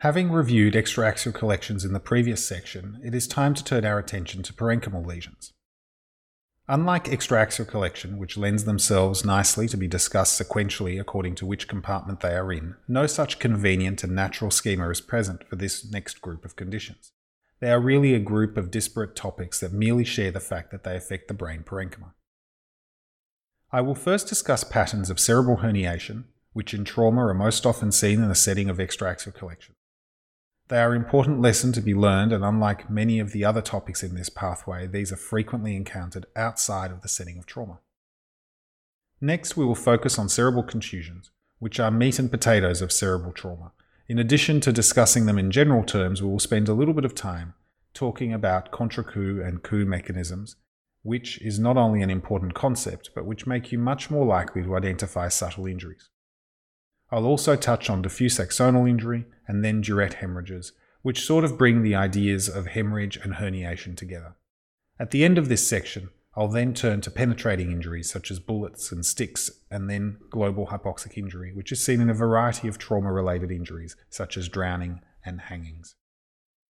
Having reviewed extraaxial collections in the previous section, it is time to turn our attention to parenchymal lesions. Unlike extraaxial collection, which lends themselves nicely to be discussed sequentially according to which compartment they are in, no such convenient and natural schema is present for this next group of conditions. They are really a group of disparate topics that merely share the fact that they affect the brain parenchyma. I will first discuss patterns of cerebral herniation, which in trauma are most often seen in the setting of extraaxial collection. They are an important lesson to be learned, and unlike many of the other topics in this pathway, these are frequently encountered outside of the setting of trauma. Next, we will focus on cerebral contusions, which are meat and potatoes of cerebral trauma. In addition to discussing them in general terms, we will spend a little bit of time talking about contra coup and coup mechanisms, which is not only an important concept, but which make you much more likely to identify subtle injuries. I'll also touch on diffuse axonal injury and then Duret hemorrhages, which sort of bring the ideas of hemorrhage and herniation together. At the end of this section, I'll then turn to penetrating injuries such as bullets and sticks, and then global hypoxic injury, which is seen in a variety of trauma related injuries such as drowning and hangings.